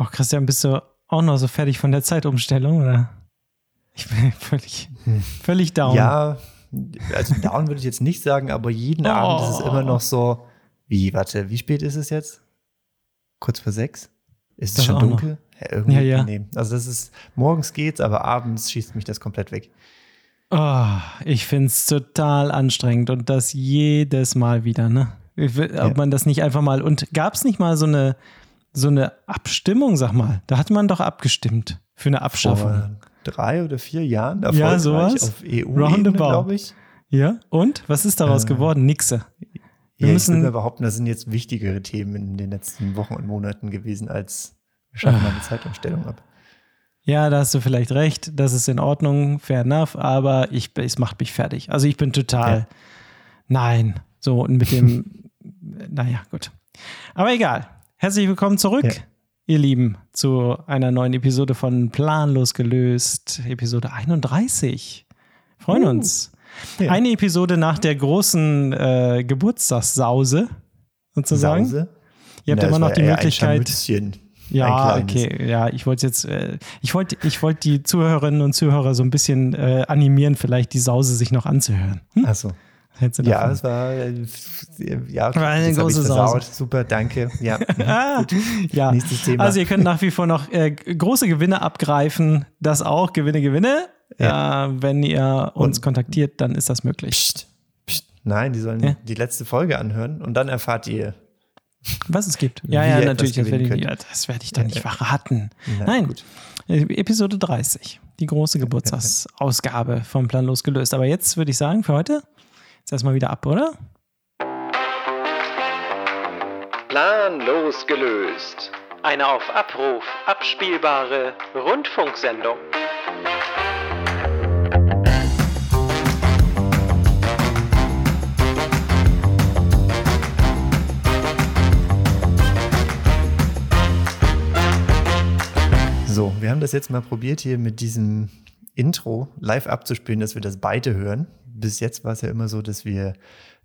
Boah, Christian, bist du auch noch so fertig von der Zeitumstellung, oder? Ich bin völlig, völlig down. Ja, also down würde ich jetzt nicht sagen, aber jeden oh. Abend ist es immer noch so, wie, warte, wie spät ist es jetzt? Kurz vor sechs? Ist es schon dunkel? Ja, irgendwie, ja, ja. Nee. Also das ist, morgens geht's, aber abends schießt mich das komplett weg. Oh, ich finde es total anstrengend und das jedes Mal wieder, ne? Will, ja. Ob man das nicht einfach mal, und gab es nicht mal so eine, so eine Abstimmung, sag mal? Da hatte man doch abgestimmt für eine Abschaffung. Vor drei oder vier Jahren ja, sowas. auf EU-Ebene, glaube ich. Ja, und? Was ist daraus äh, geworden? Nixe. Wir ja, müssen, ich würde behaupten, das sind jetzt wichtigere Themen in den letzten Wochen und Monaten gewesen, als wir schaffen mal eine Zeitumstellung ab. Ja, da hast du vielleicht recht. Das ist in Ordnung, fair enough, aber ich, es macht mich fertig. Also ich bin total, ja. nein. So, und mit dem, naja, gut. Aber egal. Herzlich willkommen zurück. Ja ihr Lieben, zu einer neuen Episode von Planlos gelöst, Episode 31. Freuen uh, uns. Ja. Eine Episode nach der großen äh, Geburtstagssause, sozusagen. Sause? Ihr habt ja, immer noch die Möglichkeit. Ja, okay, ja, ich wollte jetzt, äh, ich wollte, ich wollte die Zuhörerinnen und Zuhörer so ein bisschen äh, animieren, vielleicht die Sause sich noch anzuhören. Hm? Achso. Ja, es war, äh, ja, war eine große Sause. Super, danke. Ja, ah, ja. Nächstes Thema. Also ihr könnt nach wie vor noch äh, große Gewinne abgreifen. Das auch, Gewinne, Gewinne. Ja. Äh, wenn ihr uns und, kontaktiert, dann ist das möglich. Psst, psst. Nein, die sollen ja? die letzte Folge anhören und dann erfahrt ihr, was es gibt. Ja, ja, natürlich. Das werde, ich, das werde ich dann nicht verraten. Na, Nein, gut. Episode 30. Die große Geburtstagsausgabe vom Plan losgelöst. Aber jetzt würde ich sagen, für heute Jetzt erstmal wieder ab, oder? Planlos gelöst. Eine auf Abruf abspielbare Rundfunksendung. So, wir haben das jetzt mal probiert hier mit diesem Intro live abzuspielen, dass wir das beide hören bis jetzt war es ja immer so, dass wir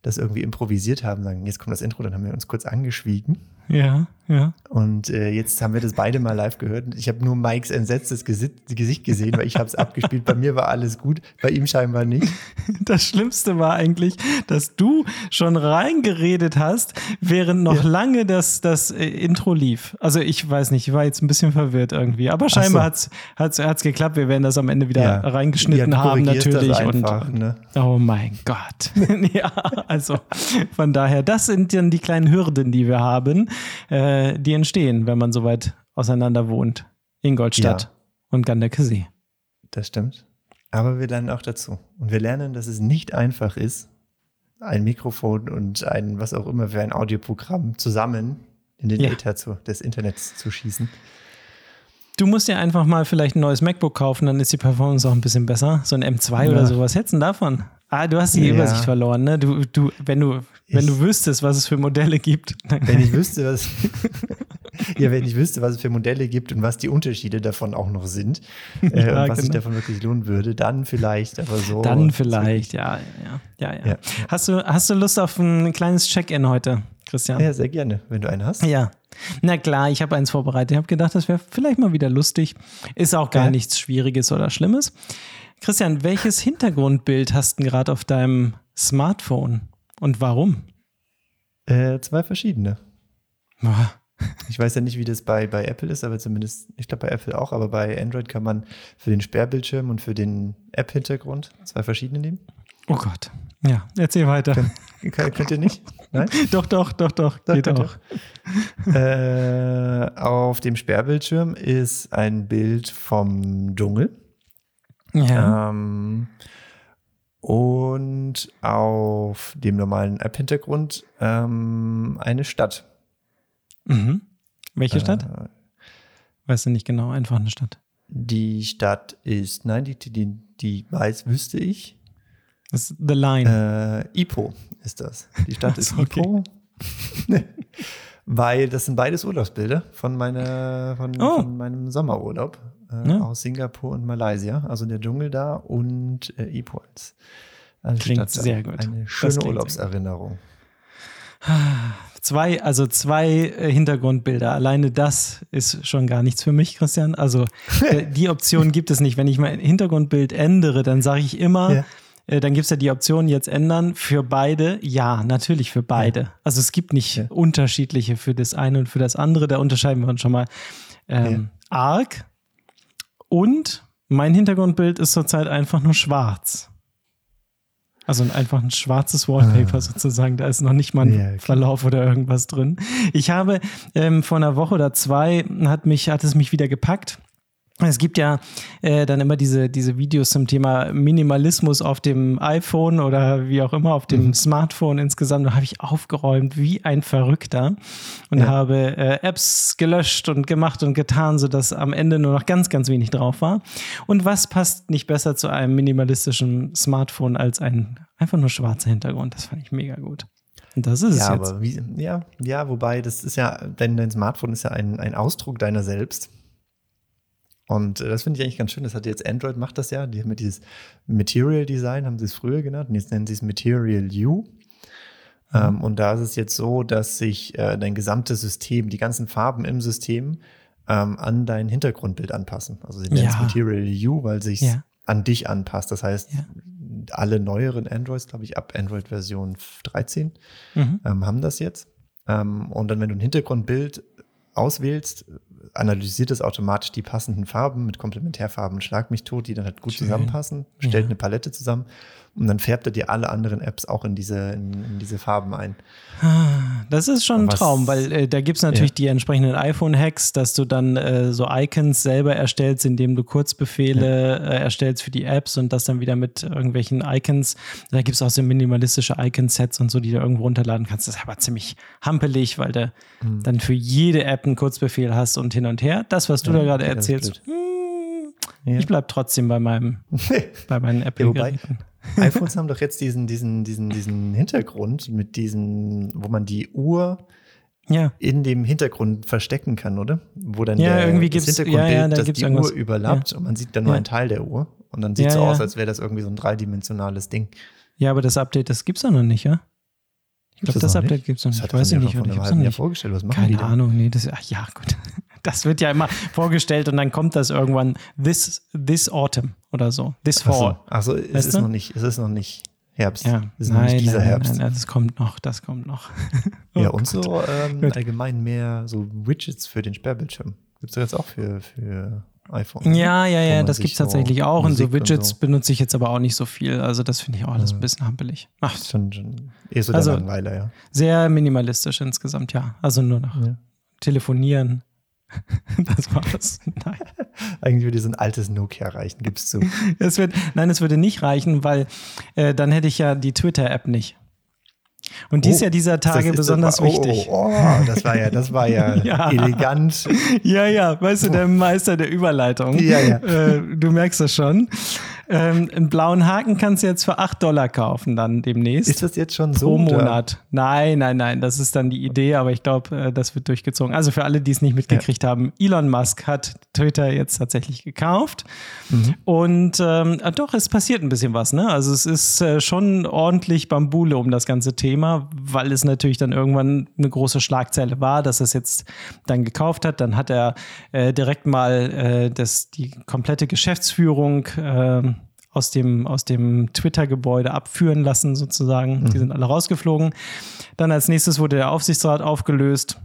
das irgendwie improvisiert haben, sagen, jetzt kommt das Intro, dann haben wir uns kurz angeschwiegen. Ja, ja. Und äh, jetzt haben wir das beide mal live gehört. Ich habe nur Mikes entsetztes Gesicht gesehen, weil ich habe es abgespielt. Bei mir war alles gut, bei ihm scheinbar nicht. Das Schlimmste war eigentlich, dass du schon reingeredet hast, während noch ja. lange das, das äh, Intro lief. Also ich weiß nicht, ich war jetzt ein bisschen verwirrt irgendwie. Aber scheinbar so. hat es geklappt. Wir werden das am Ende wieder ja. reingeschnitten ja, haben natürlich. Einfach, und, ne? Oh mein Gott. ja, also von daher, das sind dann die kleinen Hürden, die wir haben, äh, die entstehen, wenn man so weit auseinander wohnt. Ingolstadt ja. und Ganderkesee. Das stimmt. Aber wir lernen auch dazu. Und wir lernen, dass es nicht einfach ist, ein Mikrofon und ein, was auch immer für ein Audioprogramm zusammen in den ja. Äther zu, des Internets zu schießen. Du musst dir einfach mal vielleicht ein neues MacBook kaufen, dann ist die Performance auch ein bisschen besser. So ein M2 ja. oder sowas. Hättest du davon? Ah, du hast die ja. Übersicht verloren, ne? Du, du, wenn du, wenn ich, du wüsstest, was es für Modelle gibt. Wenn ich wüsste, was. ja, wenn ich wüsste, was es für Modelle gibt und was die Unterschiede davon auch noch sind äh, ja, und was genau. sich davon wirklich lohnen würde, dann vielleicht, aber so. Dann vielleicht, ja, ja, ja, ja. ja. Hast, du, hast du Lust auf ein kleines Check-in heute, Christian? Ja, sehr gerne, wenn du einen hast. Ja. Na klar, ich habe eins vorbereitet. Ich habe gedacht, das wäre vielleicht mal wieder lustig. Ist auch gar ja. nichts Schwieriges oder Schlimmes. Christian, welches Hintergrundbild hast du gerade auf deinem Smartphone und warum? Äh, zwei verschiedene. Ich weiß ja nicht, wie das bei, bei Apple ist, aber zumindest, ich glaube bei Apple auch, aber bei Android kann man für den Sperrbildschirm und für den App-Hintergrund zwei verschiedene nehmen. Oh Gott. Ja, erzähl weiter. Kön könnt ihr nicht? Nein? doch, doch, doch, doch. doch geht auch. Äh, auf dem Sperrbildschirm ist ein Bild vom Dschungel. Ja. Ähm, und auf dem normalen App-Hintergrund ähm, eine Stadt. Mhm. Welche Stadt? Äh, weißt du nicht genau, einfach eine Stadt. Die Stadt ist, nein, die, die, die weiß, wüsste ich. Das ist The Line. Äh, Ipo ist das. Die Stadt ist okay. Ipo. Weil das sind beides Urlaubsbilder von, meine, von, oh. von meinem Sommerurlaub äh, ja. aus Singapur und Malaysia. Also der Dschungel da und äh, Ipo als, als Klingt Stadt sehr gut. Eine schöne Urlaubserinnerung. Zwei, also zwei äh, Hintergrundbilder. Alleine das ist schon gar nichts für mich, Christian. Also äh, die Option gibt es nicht. Wenn ich mein Hintergrundbild ändere, dann sage ich immer, ja. Äh, dann gibt es ja die Option jetzt ändern für beide. Ja, natürlich für beide. Ja. Also es gibt nicht ja. unterschiedliche für das eine und für das andere. Da unterscheiden wir uns schon mal ähm, arg. Und mein Hintergrundbild ist zurzeit einfach nur schwarz. Also einfach ein schwarzes Wallpaper ah. sozusagen. Da ist noch nicht mal ein ja, Verlauf oder irgendwas drin. Ich habe ähm, vor einer Woche oder zwei hat mich, hat es mich wieder gepackt. Es gibt ja äh, dann immer diese, diese Videos zum Thema Minimalismus auf dem iPhone oder wie auch immer, auf dem mhm. Smartphone insgesamt. Da habe ich aufgeräumt wie ein Verrückter und ja. habe äh, Apps gelöscht und gemacht und getan, sodass am Ende nur noch ganz, ganz wenig drauf war. Und was passt nicht besser zu einem minimalistischen Smartphone als ein einfach nur schwarzer Hintergrund? Das fand ich mega gut. Und das ist ja, es jetzt. Wie, ja, ja, wobei das ist ja, dein, dein Smartphone ist ja ein, ein Ausdruck deiner selbst. Und äh, das finde ich eigentlich ganz schön. Das hat jetzt Android macht das ja. Die haben dieses Material Design, haben sie es früher genannt. Und jetzt nennen sie es Material U. Mhm. Ähm, und da ist es jetzt so, dass sich äh, dein gesamtes System, die ganzen Farben im System ähm, an dein Hintergrundbild anpassen. Also sie nennen es Material U, weil sich ja. an dich anpasst. Das heißt, ja. alle neueren Androids, glaube ich, ab Android Version 13 mhm. ähm, haben das jetzt. Und dann, wenn du ein Hintergrundbild auswählst, analysiert es automatisch die passenden Farben mit Komplementärfarben, schlag mich tot, die dann halt gut Schön. zusammenpassen, stellt ja. eine Palette zusammen und dann färbt er dir alle anderen Apps auch in diese, in, in diese Farben ein. Das ist schon ein Was, Traum, weil äh, da gibt es natürlich ja. die entsprechenden iPhone-Hacks, dass du dann äh, so Icons selber erstellst, indem du Kurzbefehle ja. äh, erstellst für die Apps und das dann wieder mit irgendwelchen Icons. Da gibt es auch so minimalistische Icon-Sets und so, die du irgendwo runterladen kannst. Das ist aber ziemlich hampelig, weil du mhm. dann für jede App einen Kurzbefehl hast und hin und her. Das, was du ja, da gerade erzählst, hm, ich bleib trotzdem bei meinem, bei meinen Apple-Geräten. iPhones haben doch jetzt diesen, diesen, diesen, diesen Hintergrund mit diesen, wo man die Uhr ja. in dem Hintergrund verstecken kann, oder? Wo dann ja, der, irgendwie das Hintergrundbild, ja, ja, da das die irgendwas. Uhr überlappt und man sieht dann nur einen Teil der Uhr. Und dann sieht es so aus, als wäre das irgendwie so ein dreidimensionales Ding. Ja, aber das Update, das gibt es doch noch nicht, ja? Ich glaube, das, das Update gibt es noch nicht. Das weiß ich nicht. Einem halben Jahr vorgestellt. Was machen Keine die denn? Ahnung, nee, das, ach, ja, gut. Das wird ja immer vorgestellt und dann kommt das irgendwann this, this autumn oder so. This fall. Also, also es ist noch nicht, es ist noch nicht Herbst. Ja, ist nein, nicht dieser nein, Herbst. Nein, das kommt noch, das kommt noch. oh ja, und Gott. so ähm, allgemein mehr so Widgets für den Sperrbildschirm. Gibt es jetzt auch für, für iPhone. Ja, ja, ja, das gibt es tatsächlich auch. Musik und so Widgets so. benutze ich jetzt aber auch nicht so viel. Also das finde ich auch alles ein bisschen hampelig. Ach, schon, schon eher so der also, Langweiler, ja. Sehr minimalistisch insgesamt, ja. Also nur noch ja. telefonieren, Das war's. Nein. Eigentlich würde so ein altes Nokia reichen, gibst du. Es wird, nein, es würde nicht reichen, weil äh, dann hätte ich ja die Twitter-App nicht. Und dies oh, ja dieser Tage besonders war, oh, wichtig. Oh, oh, das war ja, das war ja, ja, elegant. Ja, ja, weißt du, der Meister der Überleitung. Ja, ja. Äh, du merkst das schon. Ähm, einen blauen Haken kannst du jetzt für 8 Dollar kaufen, dann demnächst. Ist das jetzt schon so? Pro Monat. Nein, nein, nein. Das ist dann die Idee, aber ich glaube, äh, das wird durchgezogen. Also für alle, die es nicht mitgekriegt ja. haben, Elon Musk hat Twitter jetzt tatsächlich gekauft. Mhm. Und ähm, ah, doch, es passiert ein bisschen was. Ne? Also es ist äh, schon ordentlich Bambule um das ganze Thema, weil es natürlich dann irgendwann eine große Schlagzeile war, dass er es jetzt dann gekauft hat. Dann hat er äh, direkt mal äh, das, die komplette Geschäftsführung äh, aus dem, aus dem Twitter-Gebäude abführen lassen, sozusagen. Mhm. Die sind alle rausgeflogen. Dann als nächstes wurde der Aufsichtsrat aufgelöst.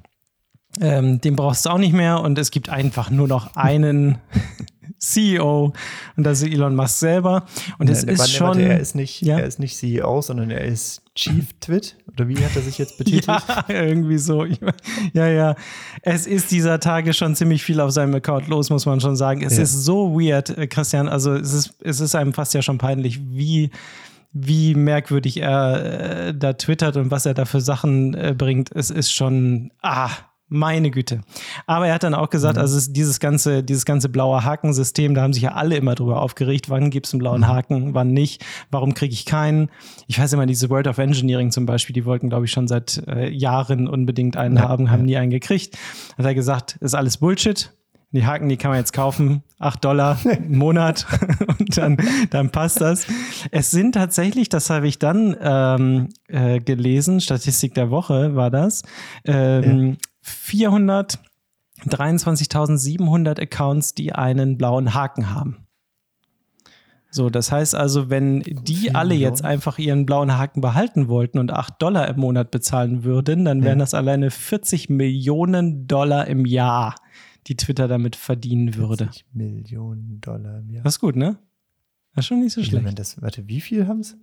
Ähm, den brauchst du auch nicht mehr und es gibt einfach nur noch einen CEO und das ist Elon Musk selber. Und es ist warte, schon. Warte, er ist nicht, ja? er ist nicht CEO, sondern er ist Chief Twit. Oder wie hat er sich jetzt betitelt? ja, irgendwie so. Ja, ja. Es ist dieser Tage schon ziemlich viel auf seinem Account los, muss man schon sagen. Es ja. ist so weird, äh, Christian. Also es ist, es ist einem fast ja schon peinlich, wie wie merkwürdig er äh, da twittert und was er da für Sachen äh, bringt. Es ist schon, ah, meine Güte. Aber er hat dann auch gesagt, mhm. also dieses ganze, dieses ganze blaue Hakensystem, da haben sich ja alle immer drüber aufgeregt, wann gibt es einen blauen mhm. Haken, wann nicht, warum kriege ich keinen. Ich weiß immer, diese World of Engineering zum Beispiel, die wollten, glaube ich, schon seit äh, Jahren unbedingt einen ja, haben, haben ja. nie einen gekriegt. Hat er gesagt, ist alles Bullshit. Die Haken, die kann man jetzt kaufen, 8 Dollar im Monat und dann, dann passt das. Es sind tatsächlich, das habe ich dann ähm, äh, gelesen, Statistik der Woche war das, ähm, ja. 423.700 Accounts, die einen blauen Haken haben. So, das heißt also, wenn die alle jetzt einfach ihren blauen Haken behalten wollten und 8 Dollar im Monat bezahlen würden, dann wären ja. das alleine 40 Millionen Dollar im Jahr, die Twitter damit verdienen würde. 40 Millionen Dollar im Jahr. Das ist gut, ne? Das ist schon nicht so schlecht. Moment, das, warte, wie viel haben es?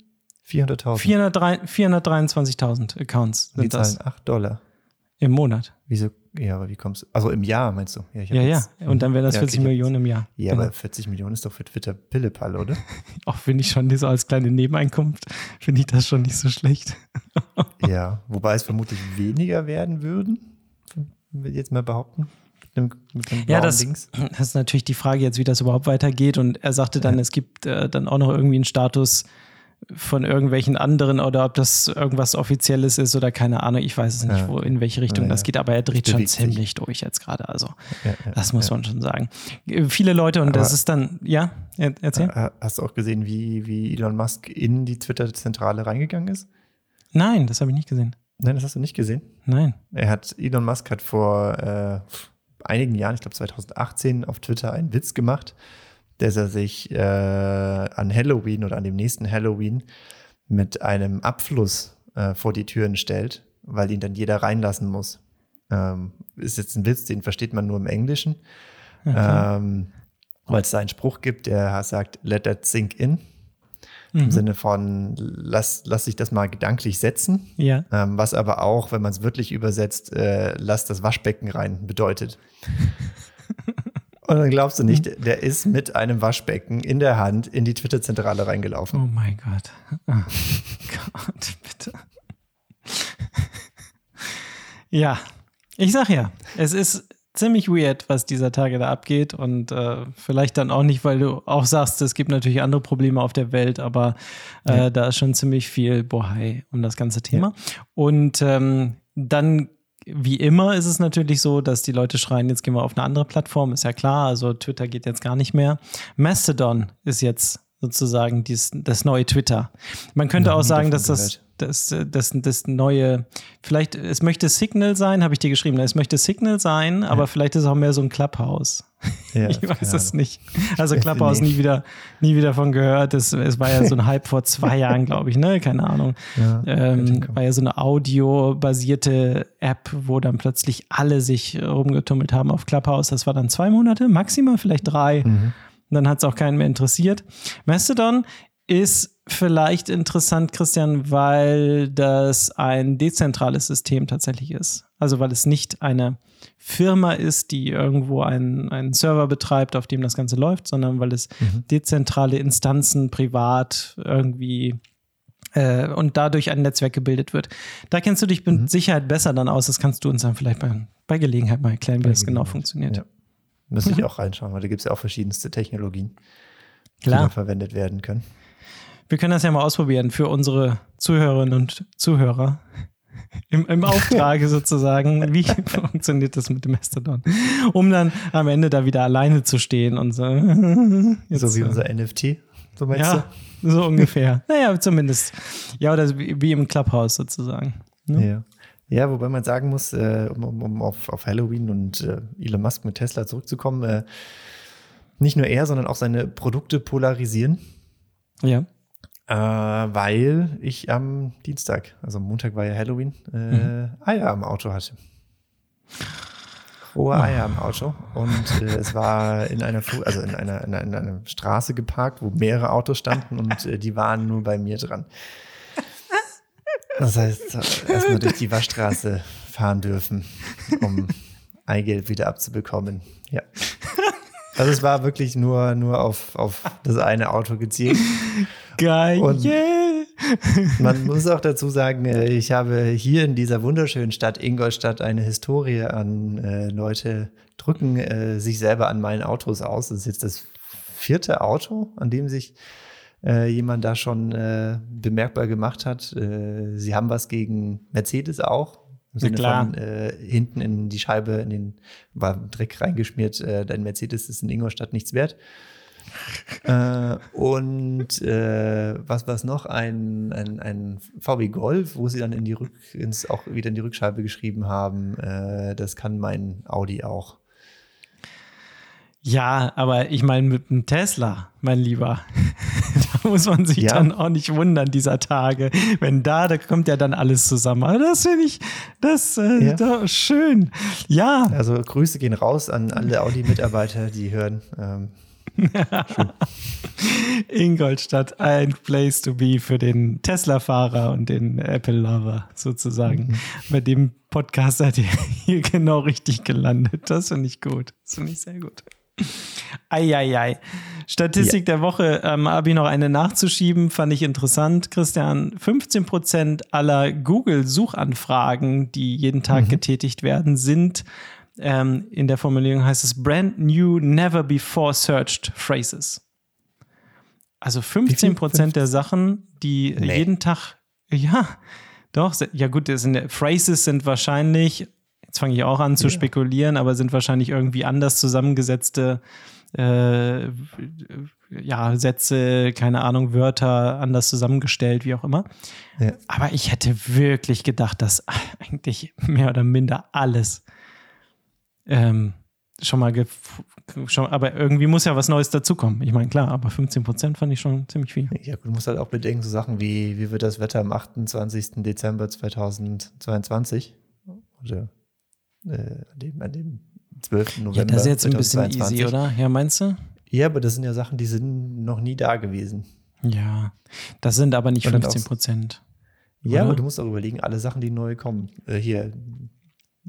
400.000. 423.000 Accounts. Sind die zahlen das. 8 Dollar. Im Monat. Wieso? Ja, aber wie kommst du? Also im Jahr meinst du? Ja, ja, ja. Und dann wären das ja, 40 okay, Millionen im Jahr. Ja, genau. aber 40 Millionen ist doch für Twitter Pillepalle, oder? Auch finde ich schon, so als kleine Nebeneinkunft, finde ich das schon nicht so schlecht. ja, wobei es vermutlich weniger werden würden, will ich jetzt mal behaupten. Mit dem, mit dem ja, das, das, ist natürlich die Frage jetzt, wie das überhaupt weitergeht. Und er sagte dann, ja. es gibt äh, dann auch noch irgendwie einen Status, von irgendwelchen anderen oder ob das irgendwas Offizielles ist oder keine Ahnung. Ich weiß es nicht, ja. wo, in welche Richtung ja, das geht, aber er dreht schon ziemlich sich. durch jetzt gerade. Also, das muss man schon sagen. Viele Leute, und aber das ist dann, ja, erzähl. Hast du auch gesehen, wie, wie Elon Musk in die Twitter-Zentrale reingegangen ist? Nein, das habe ich nicht gesehen. Nein, das hast du nicht gesehen? Nein. Er hat, Elon Musk hat vor äh, einigen Jahren, ich glaube 2018, auf Twitter einen Witz gemacht dass er sich äh, an Halloween oder an dem nächsten Halloween mit einem Abfluss äh, vor die Türen stellt, weil ihn dann jeder reinlassen muss. Ähm, ist jetzt ein Witz, den versteht man nur im Englischen. Okay. Ähm, weil es da einen Spruch gibt, der sagt, let that sink in. Mhm. Im Sinne von, lass, lass sich das mal gedanklich setzen. Ja. Ähm, was aber auch, wenn man es wirklich übersetzt, äh, lass das Waschbecken rein bedeutet. Und dann glaubst du nicht, hm. der ist mit einem Waschbecken in der Hand in die Twitter-Zentrale reingelaufen. Oh mein Gott. Oh Gott, bitte. ja, ich sag ja, es ist ziemlich weird, was dieser Tage da abgeht. Und äh, vielleicht dann auch nicht, weil du auch sagst, es gibt natürlich andere Probleme auf der Welt, aber äh, ja. da ist schon ziemlich viel Bohai um das ganze Thema. Ja. Und ähm, dann wie immer ist es natürlich so, dass die Leute schreien, jetzt gehen wir auf eine andere Plattform, ist ja klar. Also Twitter geht jetzt gar nicht mehr. Mastodon ist jetzt sozusagen dies, das neue Twitter. Man könnte ja, auch sagen, dass das, das, das, das neue, vielleicht, es möchte Signal sein, habe ich dir geschrieben, es möchte Signal sein, ja. aber vielleicht ist es auch mehr so ein Clubhouse. Ja, ich weiß es nicht. Also Clubhouse nie wieder, nie wieder von gehört. Es, es war ja so ein Hype vor zwei Jahren, glaube ich, ne? Keine Ahnung. Ja, ähm, war ja so eine audiobasierte App, wo dann plötzlich alle sich rumgetummelt haben auf Clubhouse. Das war dann zwei Monate, maximal vielleicht drei. Mhm. Und dann hat es auch keinen mehr interessiert. Mastodon ist vielleicht interessant, Christian, weil das ein dezentrales System tatsächlich ist. Also weil es nicht eine Firma ist, die irgendwo einen, einen Server betreibt, auf dem das Ganze läuft, sondern weil es mhm. dezentrale Instanzen privat irgendwie äh, und dadurch ein Netzwerk gebildet wird. Da kennst du dich mit mhm. Sicherheit besser dann aus. Das kannst du uns dann vielleicht bei, bei Gelegenheit mal erklären, wie das genau funktioniert. Ja. Müsste ich auch reinschauen, weil da gibt es ja auch verschiedenste Technologien, Klar. die verwendet werden können. Wir können das ja mal ausprobieren für unsere Zuhörerinnen und Zuhörer. Im, Im Auftrage sozusagen, wie funktioniert das mit dem Mastodon? Um dann am Ende da wieder alleine zu stehen und so. Jetzt so wie unser NFT, so meinst ja, du? So ungefähr. naja, zumindest. Ja, oder wie im Clubhouse sozusagen. Ne? Ja. Ja, wobei man sagen muss, äh, um, um auf, auf Halloween und äh, Elon Musk mit Tesla zurückzukommen, äh, nicht nur er, sondern auch seine Produkte polarisieren. Ja. Äh, weil ich am Dienstag, also Montag war ja Halloween, äh, mhm. Eier am Auto hatte. Rohe oh. Eier am Auto. Und äh, es war in einer, also in einer, in einer, in einer Straße geparkt, wo mehrere Autos standen und äh, die waren nur bei mir dran. Das heißt, erstmal durch die Waschstraße fahren dürfen, um Eigeld wieder abzubekommen. Ja. Also es war wirklich nur, nur auf, auf das eine Auto gezielt. Geil. Und man muss auch dazu sagen, äh, ich habe hier in dieser wunderschönen Stadt Ingolstadt eine Historie an äh, Leute drücken äh, sich selber an meinen Autos aus. Das ist jetzt das vierte Auto, an dem sich äh, jemand da schon äh, bemerkbar gemacht hat. Äh, sie haben was gegen Mercedes auch. Im Sinne von äh, hinten in die Scheibe, in den war Dreck reingeschmiert, äh, dein Mercedes ist in Ingolstadt nichts wert. Äh, und äh, was war es noch? Ein, ein, ein VW Golf, wo sie dann in die Rück, ins, auch wieder in die Rückscheibe geschrieben haben, äh, das kann mein Audi auch. Ja, aber ich meine, mit einem Tesla, mein Lieber, da muss man sich ja. dann auch nicht wundern dieser Tage. Wenn da, da kommt ja dann alles zusammen. Aber das finde ich, das äh, ja. schön. Ja. Also Grüße gehen raus an alle Audi-Mitarbeiter, die hören. Ähm, Ingolstadt, ein Place to be für den Tesla-Fahrer und den Apple-Lover sozusagen. Mhm. Bei dem Podcast seid ihr hier genau richtig gelandet. Das finde ich gut. Das finde ich sehr gut. Eieiei. Statistik ja. der Woche ähm, habe ich noch eine nachzuschieben, fand ich interessant. Christian, 15% aller Google-Suchanfragen, die jeden Tag mhm. getätigt werden, sind ähm, in der Formulierung heißt es brand new, never before searched phrases. Also 15% der Sachen, die nee. jeden Tag, ja, doch, ja gut, das sind, Phrases sind wahrscheinlich jetzt fange ich auch an zu ja. spekulieren, aber sind wahrscheinlich irgendwie anders zusammengesetzte äh, ja, Sätze, keine Ahnung, Wörter anders zusammengestellt, wie auch immer. Ja. Aber ich hätte wirklich gedacht, dass eigentlich mehr oder minder alles ähm, schon mal schon, aber irgendwie muss ja was Neues dazukommen. Ich meine, klar, aber 15 Prozent fand ich schon ziemlich viel. Ja, du musst halt auch bedenken, so Sachen wie, wie wird das Wetter am 28. Dezember 2022? Oder äh, an, dem, an dem 12. November. Ja, das ist jetzt ein bisschen easy, oder? Ja, meinst du? Ja, aber das sind ja Sachen, die sind noch nie da gewesen. Ja, das sind aber nicht 15 Prozent. Ja, aber du musst auch überlegen, alle Sachen, die neu kommen. Äh, hier,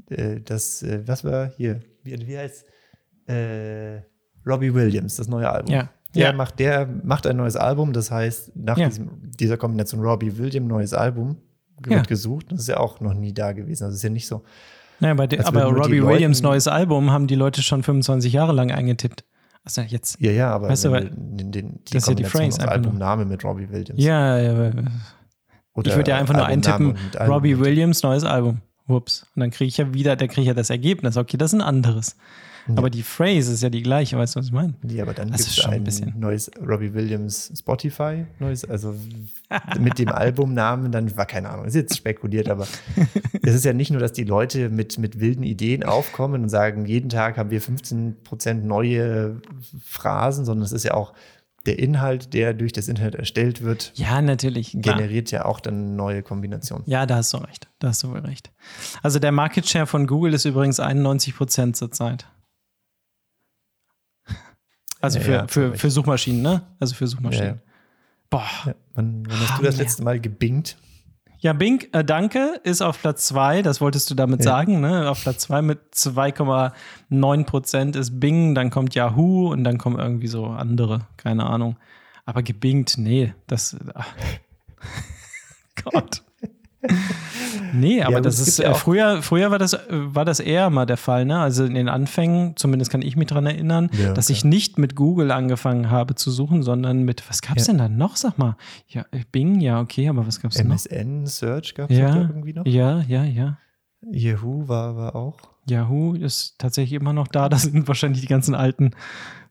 äh, das, äh, was war hier? Wie, wie heißt äh, Robbie Williams, das neue Album. Ja. Der, ja. Macht, der macht ein neues Album, das heißt, nach ja. diesem, dieser Kombination Robbie Williams, neues Album, wird ja. gesucht. Das ist ja auch noch nie da gewesen. Also ist ja nicht so, naja, bei de, aber Robbie Williams neues Album haben die Leute schon 25 Jahre lang eingetippt. Also jetzt. Ja, ja, aber weißt du, weil, den, den, die das ist ja die Phrase. Albumname mit Robbie Williams. Ja, ja. Ich würde ja einfach nur eintippen, Robbie Williams neues Album. Whoops. Und dann kriege ich ja wieder, da kriege ich ja das Ergebnis. Okay, das ist ein anderes. Ja. Aber die Phrase ist ja die gleiche, weißt du, was ich meine? Ja, aber dann gibt es ein, ein neues Robbie Williams Spotify, neues, also mit dem Albumnamen, dann war keine Ahnung, ist jetzt spekuliert, aber es ist ja nicht nur, dass die Leute mit, mit wilden Ideen aufkommen und sagen, jeden Tag haben wir 15 Prozent neue Phrasen, sondern es ist ja auch der Inhalt, der durch das Internet erstellt wird, ja, natürlich, generiert ja auch dann neue Kombinationen. Ja, da hast du recht. Da hast du wohl recht. Also der Market Share von Google ist übrigens 91 Prozent zurzeit. Also für, ja, für, für Suchmaschinen, ne? Also für Suchmaschinen. Ja, Boah. wann, wann hast du das letzte Mal gebingt? Ja, Bing, äh, danke, ist auf Platz 2, das wolltest du damit sagen, ne? Auf Platz 2 mit 2,9 Prozent ist Bing, dann kommt Yahoo und dann kommen irgendwie so andere, keine Ahnung. Aber gebingt, nee, das. Gott. Nee, aber ja, das ist ja äh, früher, früher war das, war das eher mal der Fall, ne? Also in den Anfängen, zumindest kann ich mich daran erinnern, ja, dass ich nicht mit Google angefangen habe zu suchen, sondern mit, was gab es denn da noch? Sag mal. Ja, Bing, ja, okay, aber was gab es noch? MSN Search gab es ja, irgendwie noch? Ja, ja, ja. Yahoo war, war auch. Yahoo ist tatsächlich immer noch da. Das sind wahrscheinlich die ganzen alten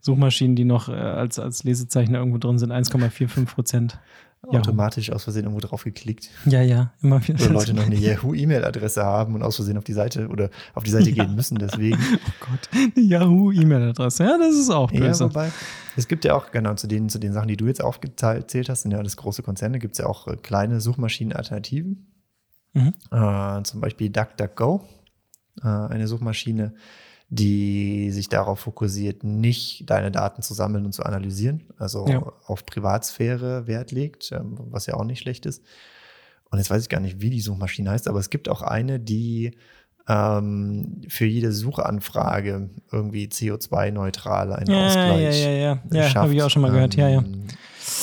Suchmaschinen, die noch äh, als, als Lesezeichner irgendwo drin sind. 1,45 Prozent automatisch aus Versehen irgendwo drauf geklickt. Ja, ja, immer wieder. Oder Leute noch eine Yahoo-E-Mail-Adresse haben und aus Versehen auf die Seite oder auf die Seite ja. gehen müssen, deswegen. Oh Gott, eine Yahoo-E-Mail-Adresse. Ja, das ist auch böse. Ja, wobei, es gibt ja auch, genau, zu den, zu den Sachen, die du jetzt aufgezählt hast, sind ja alles große Konzerne, gibt es ja auch äh, kleine Suchmaschinen-Alternativen. Mhm. Äh, zum Beispiel DuckDuckGo, äh, eine Suchmaschine, die sich darauf fokussiert, nicht deine Daten zu sammeln und zu analysieren, also ja. auf Privatsphäre Wert legt, ähm, was ja auch nicht schlecht ist. Und jetzt weiß ich gar nicht, wie die Suchmaschine heißt, aber es gibt auch eine, die ähm, für jede Suchanfrage irgendwie CO2-neutral einen ja, Ausgleich ja, ja, ja. Ja, habe ich auch schon mal gehört, ja, ja.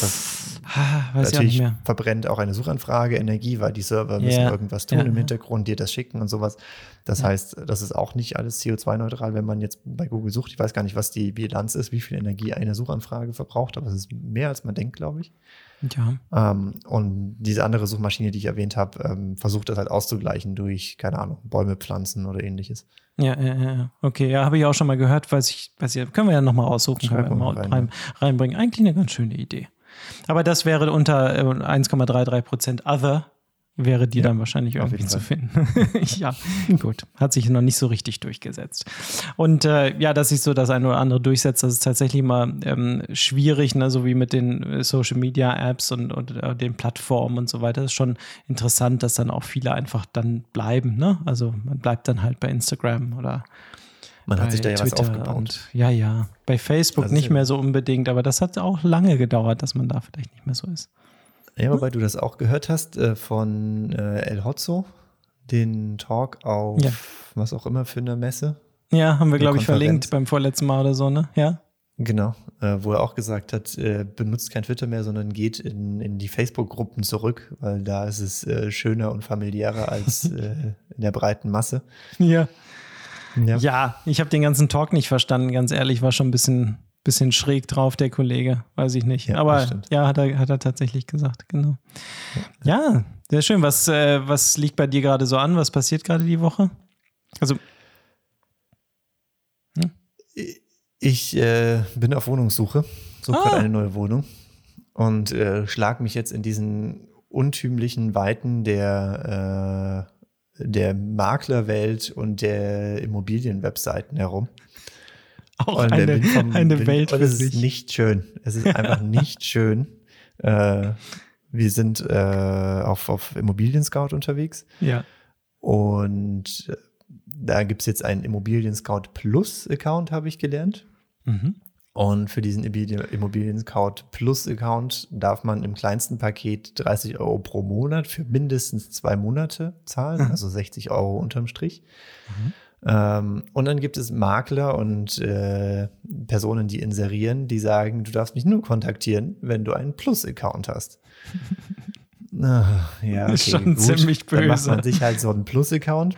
Das Ah, weiß Natürlich verbrennt auch eine Suchanfrage Energie, weil die Server müssen yeah. irgendwas tun ja, im Hintergrund, dir das schicken und sowas. Das ja. heißt, das ist auch nicht alles CO2-neutral, wenn man jetzt bei Google sucht. Ich weiß gar nicht, was die Bilanz ist, wie viel Energie eine Suchanfrage verbraucht, aber es ist mehr, als man denkt, glaube ich. Ja. Ähm, und diese andere Suchmaschine, die ich erwähnt habe, ähm, versucht das halt auszugleichen durch, keine Ahnung, Bäume pflanzen oder ähnliches. Ja, ja, ja. Okay, ja, habe ich auch schon mal gehört, weiß ich, weiß ich, können wir ja nochmal aussuchen, können wir mal rein, rein, reinbringen. Eigentlich eine ganz schöne Idee. Aber das wäre unter 1,33 äh, Prozent Other wäre die ja, dann wahrscheinlich irgendwie zu finden. ja, gut. Hat sich noch nicht so richtig durchgesetzt. Und äh, ja, dass sich so das eine oder andere durchsetzt, das ist tatsächlich mal ähm, schwierig, ne? so wie mit den äh, Social Media Apps und, und äh, den Plattformen und so weiter. Das ist schon interessant, dass dann auch viele einfach dann bleiben. Ne? Also man bleibt dann halt bei Instagram oder man hat sich da ja Twitter was aufgebaut. Und, ja, ja. Bei Facebook also nicht mehr so unbedingt, aber das hat auch lange gedauert, dass man da vielleicht nicht mehr so ist. Ja, wobei du das auch gehört hast äh, von äh, El Hotzo, den Talk auf ja. was auch immer für eine Messe. Ja, haben wir, glaube ich, verlinkt beim vorletzten Mal oder so, ne? Ja. Genau, äh, wo er auch gesagt hat, äh, benutzt kein Twitter mehr, sondern geht in, in die Facebook-Gruppen zurück, weil da ist es äh, schöner und familiärer als äh, in der breiten Masse. Ja. Ja, ja ich habe den ganzen Talk nicht verstanden, ganz ehrlich, war schon ein bisschen bisschen schräg drauf, der Kollege. Weiß ich nicht. Ja, Aber ja, hat er, hat er tatsächlich gesagt, genau. Ja, ja sehr schön. Was, äh, was liegt bei dir gerade so an? Was passiert gerade die Woche? Also. Hm? Ich äh, bin auf Wohnungssuche, suche ah. gerade eine neue Wohnung und äh, schlag mich jetzt in diesen untümlichen Weiten der, äh, der Maklerwelt und der Immobilienwebseiten herum. Auch und eine, vom, eine Welt und es ist nicht schön. Es ist einfach nicht schön. Äh, wir sind äh, auf, auf Immobilien Scout unterwegs. Ja. Und äh, da gibt es jetzt einen Immobilien Scout Plus Account, habe ich gelernt. Mhm. Und für diesen Immobilien Scout Plus Account darf man im kleinsten Paket 30 Euro pro Monat für mindestens zwei Monate zahlen, mhm. also 60 Euro unterm Strich. Mhm. Ähm, und dann gibt es Makler und äh, Personen, die inserieren, die sagen, du darfst mich nur kontaktieren, wenn du einen Plus-Account hast. Ach, ja, okay, ist schon gut. ziemlich böse. Dann macht man sich halt so einen Plus-Account.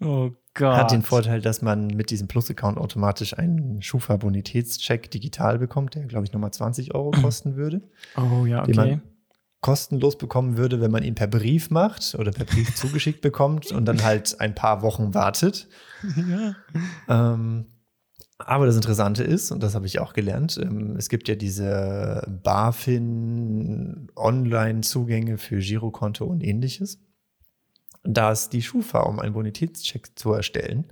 Oh Gott. Hat den Vorteil, dass man mit diesem Plus-Account automatisch einen Schufa-Bonitätscheck digital bekommt, der, glaube ich, nochmal 20 Euro kosten würde. Oh ja, okay kostenlos bekommen würde, wenn man ihn per Brief macht oder per Brief zugeschickt bekommt und dann halt ein paar Wochen wartet. Ja. Ähm, aber das Interessante ist, und das habe ich auch gelernt, ähm, es gibt ja diese BaFin Online-Zugänge für Girokonto und ähnliches. Da es die Schufa, um einen Bonitätscheck zu erstellen,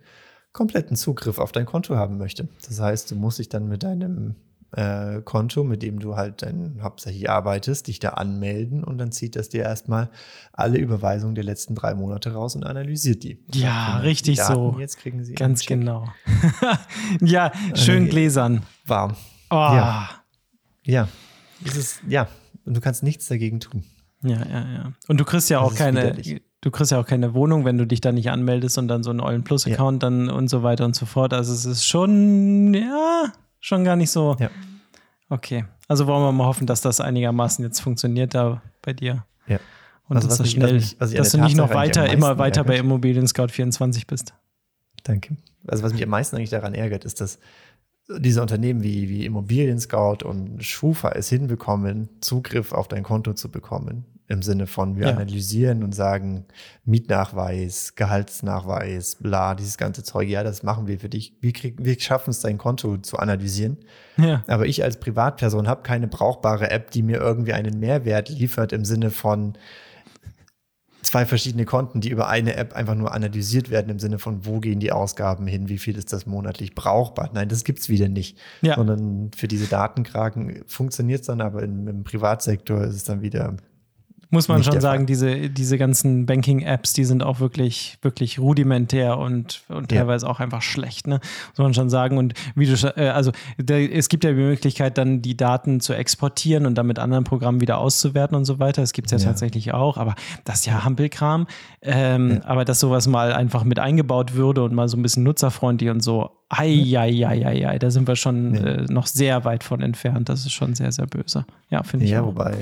kompletten Zugriff auf dein Konto haben möchte. Das heißt, du musst dich dann mit deinem äh, Konto, mit dem du halt dann hauptsächlich arbeitest, dich da anmelden und dann zieht das dir erstmal alle Überweisungen der letzten drei Monate raus und analysiert die. Ja, richtig so. Jetzt kriegen sie ganz genau. ja, schön äh, gläsern. Warm. Oh. Ja. Ja. Es ist, ja. Und du kannst nichts dagegen tun. Ja, ja, ja. Und du kriegst ja auch keine, du kriegst ja auch keine Wohnung, wenn du dich da nicht anmeldest und dann so einen Eulen Plus Account ja. dann und so weiter und so fort. Also es ist schon, ja, schon gar nicht so. Ja. Okay. Also wollen wir mal hoffen, dass das einigermaßen jetzt funktioniert da bei dir. Ja. Und also, dass, das schnell, mich, dass du nicht noch weiter, immer weiter ärgert. bei Immobilien Scout 24 bist. Danke. Also was mich am meisten eigentlich daran ärgert, ist, dass diese Unternehmen wie, wie Immobilien Scout und Schufa es hinbekommen, Zugriff auf dein Konto zu bekommen. Im Sinne von, wir ja. analysieren und sagen, Mietnachweis, Gehaltsnachweis, bla, dieses ganze Zeug, ja, das machen wir für dich. Wir, krieg, wir schaffen es, dein Konto zu analysieren. Ja. Aber ich als Privatperson habe keine brauchbare App, die mir irgendwie einen Mehrwert liefert im Sinne von, zwei verschiedene Konten, die über eine App einfach nur analysiert werden im Sinne von, wo gehen die Ausgaben hin, wie viel ist das monatlich brauchbar. Nein, das gibt es wieder nicht. Ja. Sondern für diese Datenkraken funktioniert es dann, aber im, im Privatsektor ist es dann wieder muss man schon sagen, diese, diese ganzen Banking-Apps, die sind auch wirklich, wirklich rudimentär und, und ja. teilweise auch einfach schlecht, ne? Muss man schon sagen. Und wie du äh, also da, es gibt ja die Möglichkeit, dann die Daten zu exportieren und dann mit anderen Programmen wieder auszuwerten und so weiter. Das gibt es ja, ja, tatsächlich auch, aber das ist ja Hampelkram. Ähm, ja. Aber dass sowas mal einfach mit eingebaut würde und mal so ein bisschen nutzerfreundlich und so, ei, ei, ei, ei, ei da sind wir schon äh, noch sehr weit von entfernt. Das ist schon sehr, sehr böse. Ja, finde ich. Ja, auch. wobei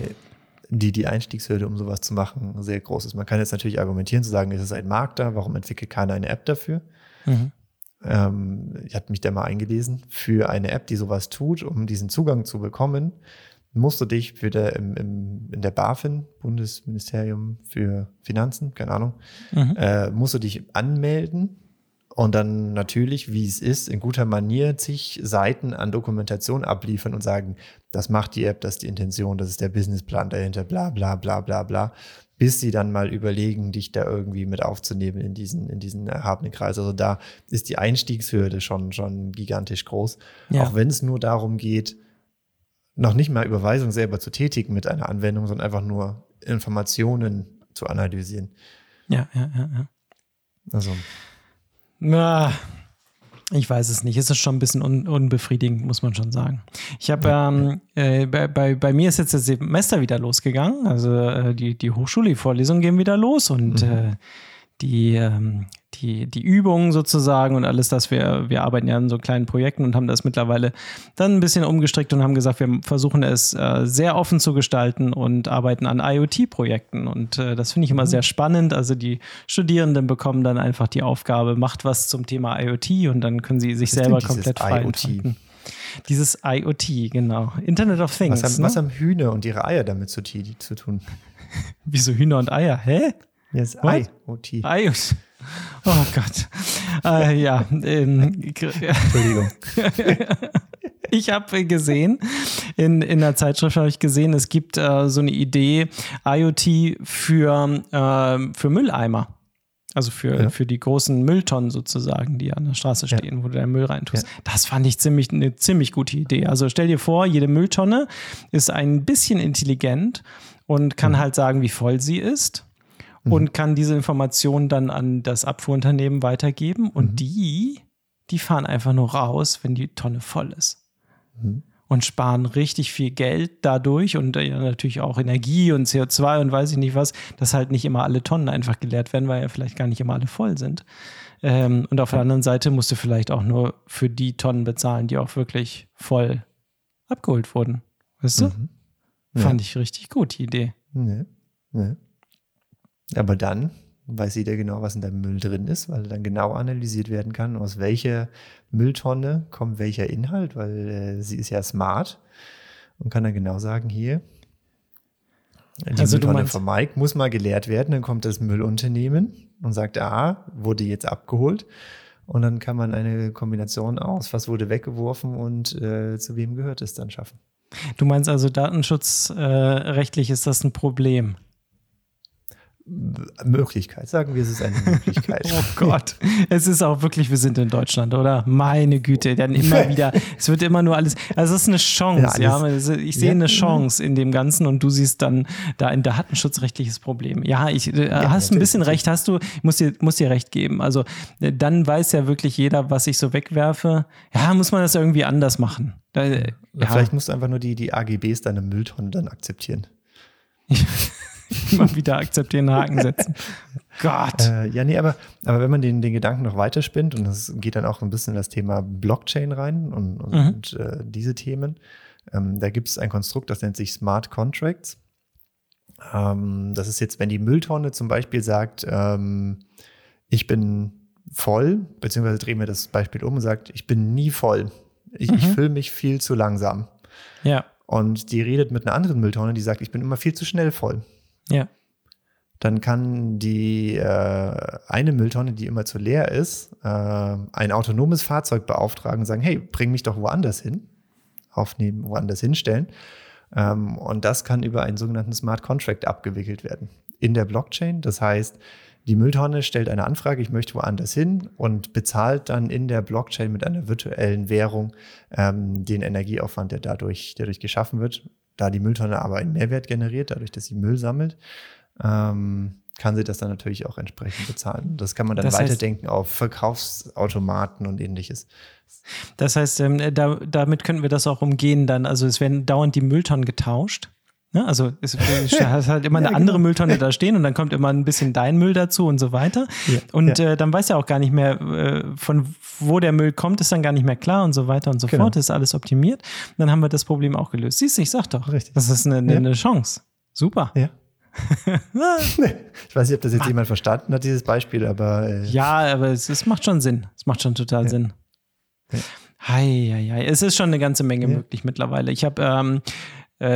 die, die Einstiegshürde, um sowas zu machen, sehr groß ist. Man kann jetzt natürlich argumentieren, zu sagen, es ist ein Markt da, warum entwickelt keiner eine App dafür? Mhm. Ähm, ich hatte mich da mal eingelesen, für eine App, die sowas tut, um diesen Zugang zu bekommen, musst du dich für der, im, im, in der BaFin, Bundesministerium für Finanzen, keine Ahnung, mhm. äh, musst du dich anmelden und dann natürlich, wie es ist, in guter Manier zig Seiten an Dokumentation abliefern und sagen, das macht die App, das ist die Intention, das ist der Businessplan dahinter, bla bla bla bla bla, bis sie dann mal überlegen, dich da irgendwie mit aufzunehmen in diesen, in diesen erhabenen Kreis. Also da ist die Einstiegshürde schon, schon gigantisch groß. Ja. Auch wenn es nur darum geht, noch nicht mal Überweisung selber zu tätigen mit einer Anwendung, sondern einfach nur Informationen zu analysieren. Ja, ja, ja, ja. Also. Na, ich weiß es nicht. Es ist schon ein bisschen un unbefriedigend, muss man schon sagen. Ich habe ähm, äh, bei, bei, bei, mir ist jetzt das Semester wieder losgegangen. Also äh, die, die Hochschule, die Vorlesungen gehen wieder los und mhm. äh, die, ähm, die, die Übungen sozusagen und alles das. Wir, wir arbeiten ja an so kleinen Projekten und haben das mittlerweile dann ein bisschen umgestrickt und haben gesagt, wir versuchen es äh, sehr offen zu gestalten und arbeiten an IoT-Projekten. Und äh, das finde ich immer mhm. sehr spannend. Also die Studierenden bekommen dann einfach die Aufgabe, macht was zum Thema IoT und dann können sie sich selber komplett frei IoT? Entfalten. Dieses IoT, genau. Internet of Things. Was haben, ne? was haben Hühner und ihre Eier damit zu, zu tun? Wieso Hühner und Eier? Hä? Yes, IoT. IoT. Oh Gott. Äh, ja. Ähm, Entschuldigung. ich habe gesehen, in, in der Zeitschrift habe ich gesehen, es gibt äh, so eine Idee, IoT für, äh, für Mülleimer. Also für, ja. für die großen Mülltonnen sozusagen, die an der Straße stehen, ja. wo du deinen Müll reintust. Ja. Das fand ich ziemlich, eine ziemlich gute Idee. Also stell dir vor, jede Mülltonne ist ein bisschen intelligent und kann mhm. halt sagen, wie voll sie ist mhm. und kann diese Informationen dann an das Abfuhrunternehmen weitergeben und mhm. die, die fahren einfach nur raus, wenn die Tonne voll ist. Mhm. Und sparen richtig viel Geld dadurch und ja, natürlich auch Energie und CO2 und weiß ich nicht was, dass halt nicht immer alle Tonnen einfach geleert werden, weil ja vielleicht gar nicht immer alle voll sind. Ähm, und auf der anderen Seite musst du vielleicht auch nur für die Tonnen bezahlen, die auch wirklich voll abgeholt wurden. Weißt du? Mhm. Ja. Fand ich richtig gut, die Idee. Nee. Nee. Aber dann weiß jeder genau, was in deinem Müll drin ist, weil dann genau analysiert werden kann, aus welcher Mülltonne kommt welcher Inhalt, weil äh, sie ist ja smart und kann dann genau sagen, hier, die also Mülltonne von Mike muss mal geleert werden, dann kommt das Müllunternehmen und sagt, ah, wurde jetzt abgeholt. Und dann kann man eine Kombination aus, was wurde weggeworfen und äh, zu wem gehört es dann schaffen. Du meinst also datenschutzrechtlich äh, ist das ein Problem? Möglichkeit, sagen wir, es ist eine Möglichkeit. oh Gott, es ist auch wirklich, wir sind in Deutschland, oder? Meine Güte, dann immer wieder, es wird immer nur alles, also es ist eine Chance, ja. ja. Ich sehe ja. eine Chance in dem Ganzen und du siehst dann da ein datenschutzrechtliches Problem. Ja, ich äh, ja, hast ein bisschen recht, hast du, muss dir, muss dir recht geben. Also äh, dann weiß ja wirklich jeder, was ich so wegwerfe. Ja, muss man das irgendwie anders machen. Da, ja. Vielleicht musst du einfach nur die, die AGBs deiner Mülltonne dann akzeptieren. Immer wieder akzeptieren, Haken setzen. Gott. Äh, ja, nee, aber, aber wenn man den, den Gedanken noch weiterspinnt, und das geht dann auch ein bisschen in das Thema Blockchain rein und, und, mhm. und äh, diese Themen, ähm, da gibt es ein Konstrukt, das nennt sich Smart Contracts. Ähm, das ist jetzt, wenn die Mülltonne zum Beispiel sagt, ähm, ich bin voll, beziehungsweise drehen wir das Beispiel um und sagt, ich bin nie voll. Ich, mhm. ich fühle mich viel zu langsam. Ja. Und die redet mit einer anderen Mülltonne, die sagt, ich bin immer viel zu schnell voll. Ja. Dann kann die äh, eine Mülltonne, die immer zu leer ist, äh, ein autonomes Fahrzeug beauftragen und sagen, hey, bring mich doch woanders hin, aufnehmen, woanders hinstellen. Ähm, und das kann über einen sogenannten Smart Contract abgewickelt werden in der Blockchain. Das heißt, die Mülltonne stellt eine Anfrage, ich möchte woanders hin und bezahlt dann in der Blockchain mit einer virtuellen Währung ähm, den Energieaufwand, der dadurch, dadurch geschaffen wird da die Mülltonne aber einen Mehrwert generiert, dadurch, dass sie Müll sammelt, ähm, kann sie das dann natürlich auch entsprechend bezahlen. Das kann man dann das weiterdenken auf Verkaufsautomaten und ähnliches. Das heißt, ähm, da, damit könnten wir das auch umgehen dann. Also es werden dauernd die Mülltonnen getauscht. Ne? Also es hast halt immer eine ja, andere genau. Mülltonne da stehen und dann kommt immer ein bisschen dein Müll dazu und so weiter. Ja, und ja. Äh, dann weiß er auch gar nicht mehr, äh, von wo der Müll kommt, ist dann gar nicht mehr klar und so weiter und so genau. fort. Ist alles optimiert. Und dann haben wir das Problem auch gelöst. Siehst du, ich sag doch, Richtig. das ist eine, eine, eine Chance. Super. Ja. ich weiß nicht, ob das jetzt jemand verstanden hat, dieses Beispiel, aber. Äh ja, aber es, es, macht schon Sinn. Es macht schon total ja. Sinn. Ja. Hei, hei, hei. Es ist schon eine ganze Menge ja. möglich mittlerweile. Ich habe ähm, äh,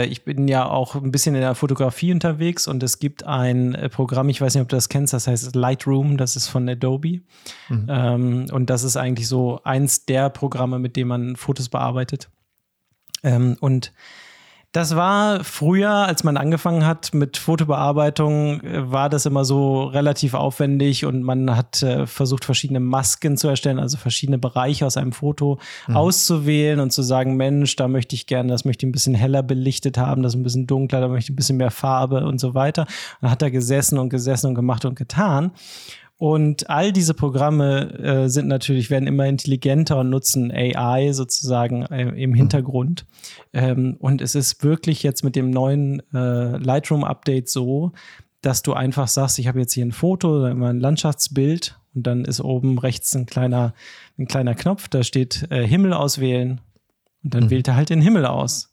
ich bin ja auch ein bisschen in der Fotografie unterwegs und es gibt ein äh, Programm, ich weiß nicht, ob du das kennst, das heißt Lightroom, das ist von Adobe. Mhm. Ähm, und das ist eigentlich so eins der Programme, mit dem man Fotos bearbeitet. Ähm, und das war früher, als man angefangen hat mit Fotobearbeitung, äh, war das immer so relativ aufwendig und man hat äh, versucht, verschiedene Masken zu erstellen, also verschiedene Bereiche aus einem Foto mhm. auszuwählen und zu sagen, Mensch, da möchte ich gerne, das möchte ich ein bisschen heller belichtet haben, das ein bisschen dunkler, da möchte ich ein bisschen mehr Farbe und so weiter. Und dann hat er gesessen und gesessen und gemacht und getan. Und all diese Programme äh, sind natürlich, werden immer intelligenter und nutzen AI sozusagen äh, im mhm. Hintergrund. Ähm, und es ist wirklich jetzt mit dem neuen äh, Lightroom-Update so, dass du einfach sagst, ich habe jetzt hier ein Foto oder immer ein Landschaftsbild und dann ist oben rechts ein kleiner, ein kleiner Knopf, da steht äh, Himmel auswählen und dann mhm. wählt er halt den Himmel aus.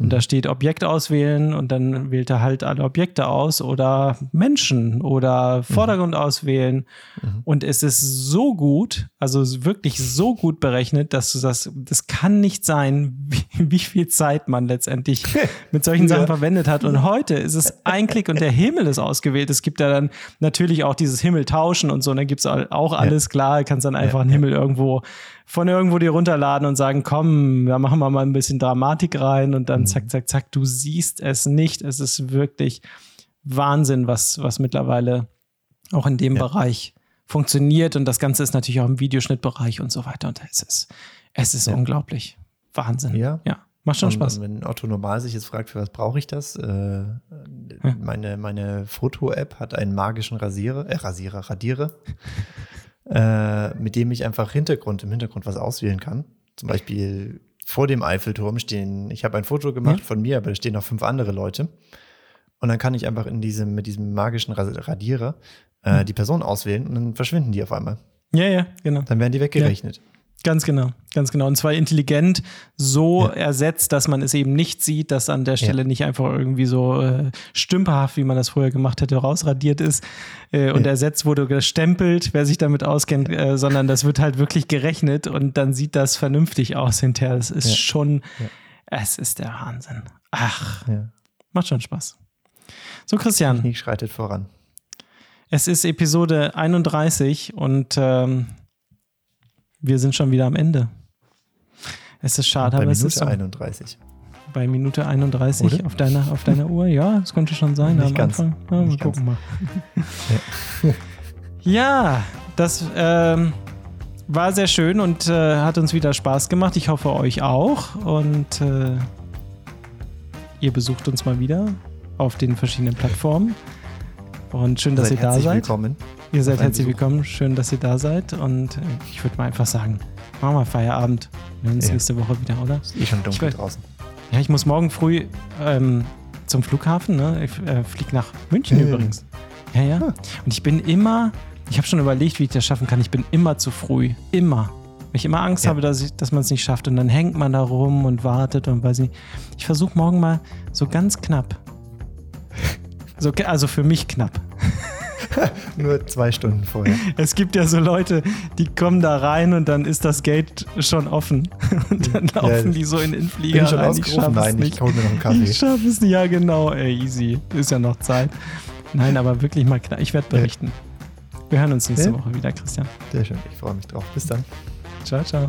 Und da steht Objekt auswählen und dann wählt er halt alle Objekte aus oder Menschen oder Vordergrund mhm. auswählen. Mhm. Und es ist so gut, also wirklich so gut berechnet, dass du das, das kann nicht sein, wie, wie viel Zeit man letztendlich mit solchen Sachen ja. verwendet hat. Und heute ist es ein Klick und der Himmel ist ausgewählt. Es gibt ja dann natürlich auch dieses Himmel tauschen und so. Und dann gibt es auch alles ja. klar, kannst dann einfach ja, einen Himmel irgendwo von irgendwo dir runterladen und sagen, komm, da machen wir mal ein bisschen Dramatik rein und dann mhm. Zack, zack, zack, du siehst es nicht. Es ist wirklich Wahnsinn, was, was mittlerweile auch in dem ja. Bereich funktioniert. Und das Ganze ist natürlich auch im Videoschnittbereich und so weiter. Und es ist, es ist ja. unglaublich. Wahnsinn. Ja. ja. Macht schon Spaß. Und wenn Otto normal sich jetzt fragt, für was brauche ich das? Äh, ja. Meine, meine Foto-App hat einen magischen Rasierer, äh, Rasierer, Radierer äh, mit dem ich einfach Hintergrund, im Hintergrund was auswählen kann. Zum Beispiel vor dem Eiffelturm stehen, ich habe ein Foto gemacht ja. von mir, aber da stehen noch fünf andere Leute. Und dann kann ich einfach in diesem, mit diesem magischen Radierer äh, mhm. die Person auswählen und dann verschwinden die auf einmal. Ja, ja, genau. Dann werden die weggerechnet. Ja. Ganz genau, ganz genau. Und zwar intelligent so ja. ersetzt, dass man es eben nicht sieht, dass an der Stelle ja. nicht einfach irgendwie so äh, stümperhaft, wie man das früher gemacht hätte, rausradiert ist äh, und ja. ersetzt wurde gestempelt, wer sich damit auskennt, äh, sondern das wird halt wirklich gerechnet und dann sieht das vernünftig aus hinterher. Das ist schon, es ist der Wahnsinn. Ach, macht schon Spaß. So, Christian. Technik schreitet voran. Es ist Episode 31 und ähm, wir sind schon wieder am Ende. Es ist schade, aber Minute es ist so. 31. Bei Minute 31 auf deiner, auf deiner Uhr, ja, es könnte schon sein Nicht am ganz. Anfang. Ja, wir gucken mal. ja, das ähm, war sehr schön und äh, hat uns wieder Spaß gemacht. Ich hoffe euch auch. Und äh, ihr besucht uns mal wieder auf den verschiedenen Plattformen. Und schön, dass seid ihr da seid. Willkommen. Ihr seid herzlich willkommen. Schön, dass ihr da seid. Und äh, ich würde mal einfach sagen, machen wir Feierabend. Wir sehen uns ja. nächste Woche wieder, oder? Ist eh schon dunkel ich, draußen. Ja, ich muss morgen früh ähm, zum Flughafen. Ne? Ich äh, fliege nach München mhm. übrigens. Ja, ja. Und ich bin immer, ich habe schon überlegt, wie ich das schaffen kann. Ich bin immer zu früh. Immer. Weil ich immer Angst ja. habe, dass, dass man es nicht schafft. Und dann hängt man da rum und wartet und weiß nicht. Ich versuche morgen mal so ganz knapp so, also für mich knapp. Nur zwei Stunden vorher. Es gibt ja so Leute, die kommen da rein und dann ist das Gate schon offen. Und dann laufen ja, die so in den Flieger bin ich schon rein. Ich Nein, nicht. ich hol mir noch einen Kaffee. Ich schaffe es nicht. Ja, genau. Ey, easy. Ist ja noch Zeit. Nein, aber wirklich mal klar. Ich werde berichten. Wir hören uns nächste ja. Woche wieder, Christian. Sehr schön. Ich freue mich drauf. Bis dann. Ciao, ciao.